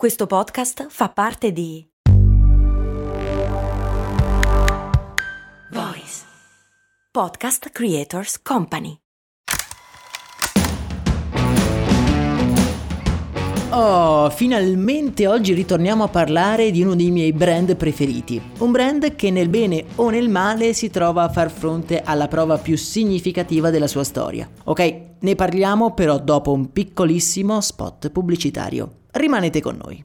Questo podcast fa parte di Voice Podcast Creators Company. Oh, finalmente oggi ritorniamo a parlare di uno dei miei brand preferiti. Un brand che nel bene o nel male si trova a far fronte alla prova più significativa della sua storia. Ok, ne parliamo però dopo un piccolissimo spot pubblicitario. Rimanete con noi.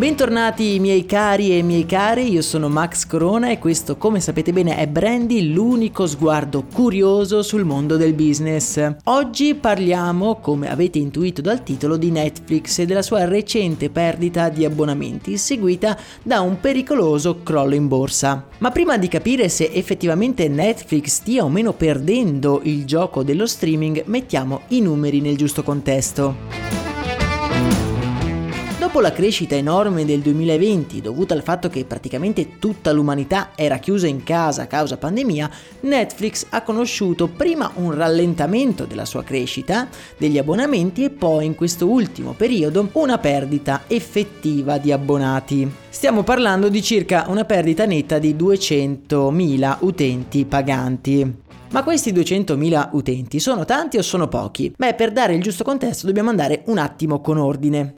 Bentornati miei cari e miei cari, io sono Max Corona e questo come sapete bene è Brandy, l'unico sguardo curioso sul mondo del business. Oggi parliamo, come avete intuito dal titolo, di Netflix e della sua recente perdita di abbonamenti seguita da un pericoloso crollo in borsa. Ma prima di capire se effettivamente Netflix stia o meno perdendo il gioco dello streaming, mettiamo i numeri nel giusto contesto. Dopo la crescita enorme del 2020, dovuta al fatto che praticamente tutta l'umanità era chiusa in casa a causa pandemia, Netflix ha conosciuto prima un rallentamento della sua crescita, degli abbonamenti e poi in questo ultimo periodo una perdita effettiva di abbonati. Stiamo parlando di circa una perdita netta di 200.000 utenti paganti. Ma questi 200.000 utenti sono tanti o sono pochi? Beh, per dare il giusto contesto dobbiamo andare un attimo con ordine.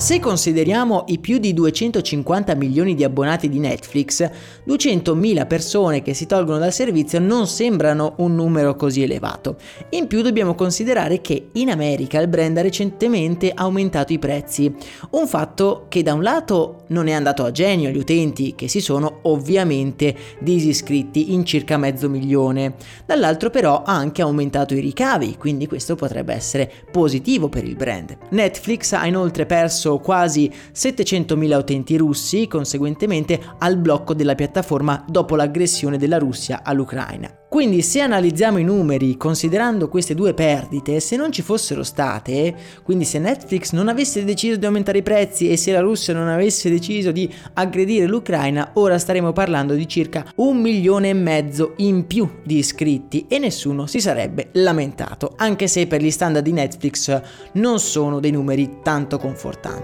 Se consideriamo i più di 250 milioni di abbonati di Netflix, 200.000 persone che si tolgono dal servizio non sembrano un numero così elevato. In più dobbiamo considerare che in America il brand ha recentemente aumentato i prezzi, un fatto che da un lato non è andato a genio agli utenti che si sono ovviamente disiscritti in circa mezzo milione, dall'altro però ha anche aumentato i ricavi, quindi questo potrebbe essere positivo per il brand. Netflix ha inoltre perso perso quasi 700.000 utenti russi conseguentemente al blocco della piattaforma dopo l'aggressione della Russia all'Ucraina. Quindi se analizziamo i numeri considerando queste due perdite, se non ci fossero state, quindi se Netflix non avesse deciso di aumentare i prezzi e se la Russia non avesse deciso di aggredire l'Ucraina, ora staremo parlando di circa un milione e mezzo in più di iscritti e nessuno si sarebbe lamentato, anche se per gli standard di Netflix non sono dei numeri tanto confortanti.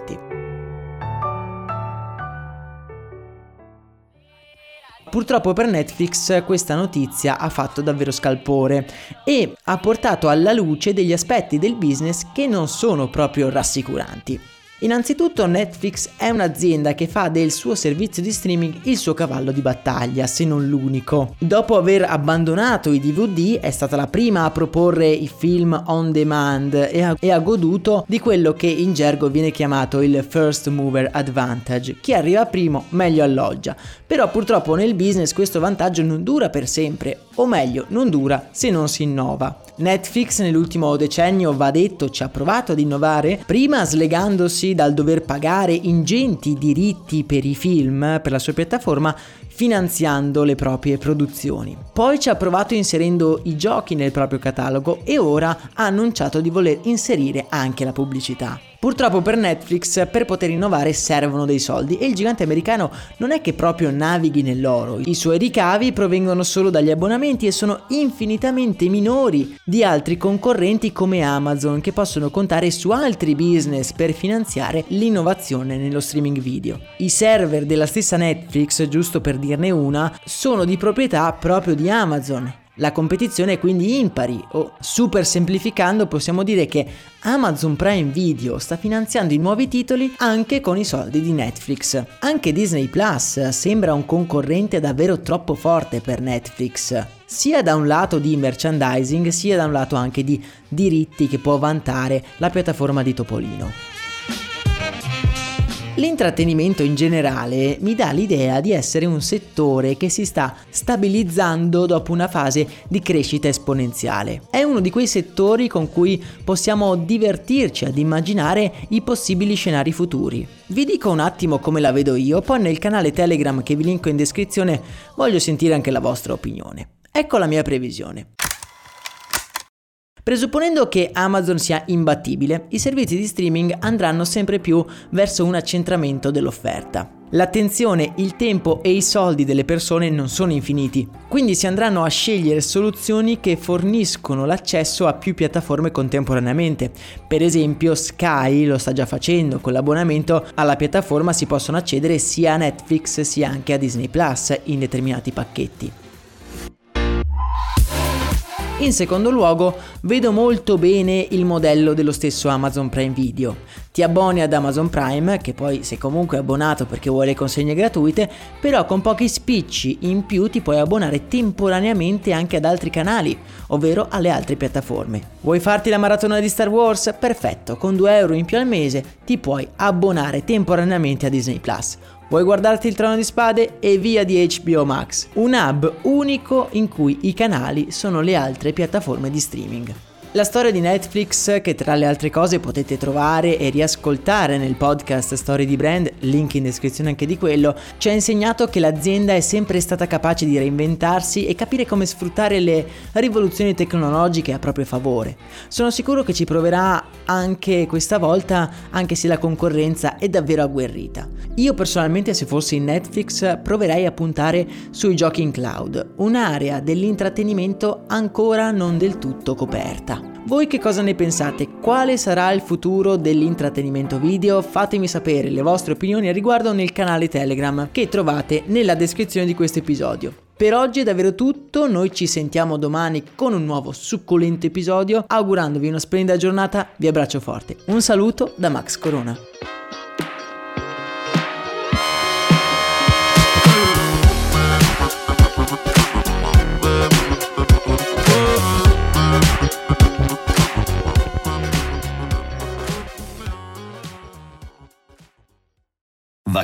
Purtroppo per Netflix questa notizia ha fatto davvero scalpore e ha portato alla luce degli aspetti del business che non sono proprio rassicuranti. Innanzitutto Netflix è un'azienda che fa del suo servizio di streaming il suo cavallo di battaglia, se non l'unico. Dopo aver abbandonato i DVD è stata la prima a proporre i film on demand e ha, e ha goduto di quello che in gergo viene chiamato il first mover advantage. Chi arriva primo meglio alloggia. Però purtroppo nel business questo vantaggio non dura per sempre, o meglio non dura se non si innova. Netflix nell'ultimo decennio, va detto, ci ha provato ad innovare, prima slegandosi dal dover pagare ingenti diritti per i film per la sua piattaforma, finanziando le proprie produzioni. Poi ci ha provato inserendo i giochi nel proprio catalogo e ora ha annunciato di voler inserire anche la pubblicità. Purtroppo per Netflix per poter innovare servono dei soldi e il gigante americano non è che proprio navighi nell'oro. I suoi ricavi provengono solo dagli abbonamenti e sono infinitamente minori di altri concorrenti come Amazon che possono contare su altri business per finanziare l'innovazione nello streaming video. I server della stessa Netflix, giusto per dirne una, sono di proprietà proprio di Amazon la competizione è quindi impari o super semplificando possiamo dire che Amazon Prime Video sta finanziando i nuovi titoli anche con i soldi di Netflix. Anche Disney Plus sembra un concorrente davvero troppo forte per Netflix, sia da un lato di merchandising sia da un lato anche di diritti che può vantare la piattaforma di Topolino. L'intrattenimento in generale mi dà l'idea di essere un settore che si sta stabilizzando dopo una fase di crescita esponenziale. È uno di quei settori con cui possiamo divertirci ad immaginare i possibili scenari futuri. Vi dico un attimo come la vedo io, poi nel canale Telegram che vi linko in descrizione voglio sentire anche la vostra opinione. Ecco la mia previsione. Presupponendo che Amazon sia imbattibile, i servizi di streaming andranno sempre più verso un accentramento dell'offerta. L'attenzione, il tempo e i soldi delle persone non sono infiniti, quindi si andranno a scegliere soluzioni che forniscono l'accesso a più piattaforme contemporaneamente. Per esempio Sky lo sta già facendo, con l'abbonamento alla piattaforma si possono accedere sia a Netflix sia anche a Disney Plus in determinati pacchetti. In secondo luogo, vedo molto bene il modello dello stesso Amazon Prime Video. Ti abboni ad Amazon Prime, che poi sei comunque abbonato perché vuoi le consegne gratuite, però con pochi spicci in più ti puoi abbonare temporaneamente anche ad altri canali, ovvero alle altre piattaforme. Vuoi farti la maratona di Star Wars? Perfetto, con 2 euro in più al mese ti puoi abbonare temporaneamente a Disney Plus Vuoi guardarti il trono di spade e via di HBO Max, un hub unico in cui i canali sono le altre piattaforme di streaming. La storia di Netflix, che tra le altre cose potete trovare e riascoltare nel podcast Story di Brand, link in descrizione anche di quello, ci ha insegnato che l'azienda è sempre stata capace di reinventarsi e capire come sfruttare le rivoluzioni tecnologiche a proprio favore. Sono sicuro che ci proverà anche questa volta, anche se la concorrenza è davvero agguerrita. Io personalmente, se fossi in Netflix, proverei a puntare sui giochi in cloud, un'area dell'intrattenimento ancora non del tutto coperta. Voi che cosa ne pensate? Quale sarà il futuro dell'intrattenimento video? Fatemi sapere le vostre opinioni a riguardo nel canale Telegram che trovate nella descrizione di questo episodio. Per oggi è davvero tutto, noi ci sentiamo domani con un nuovo succulento episodio, augurandovi una splendida giornata, vi abbraccio forte. Un saluto da Max Corona.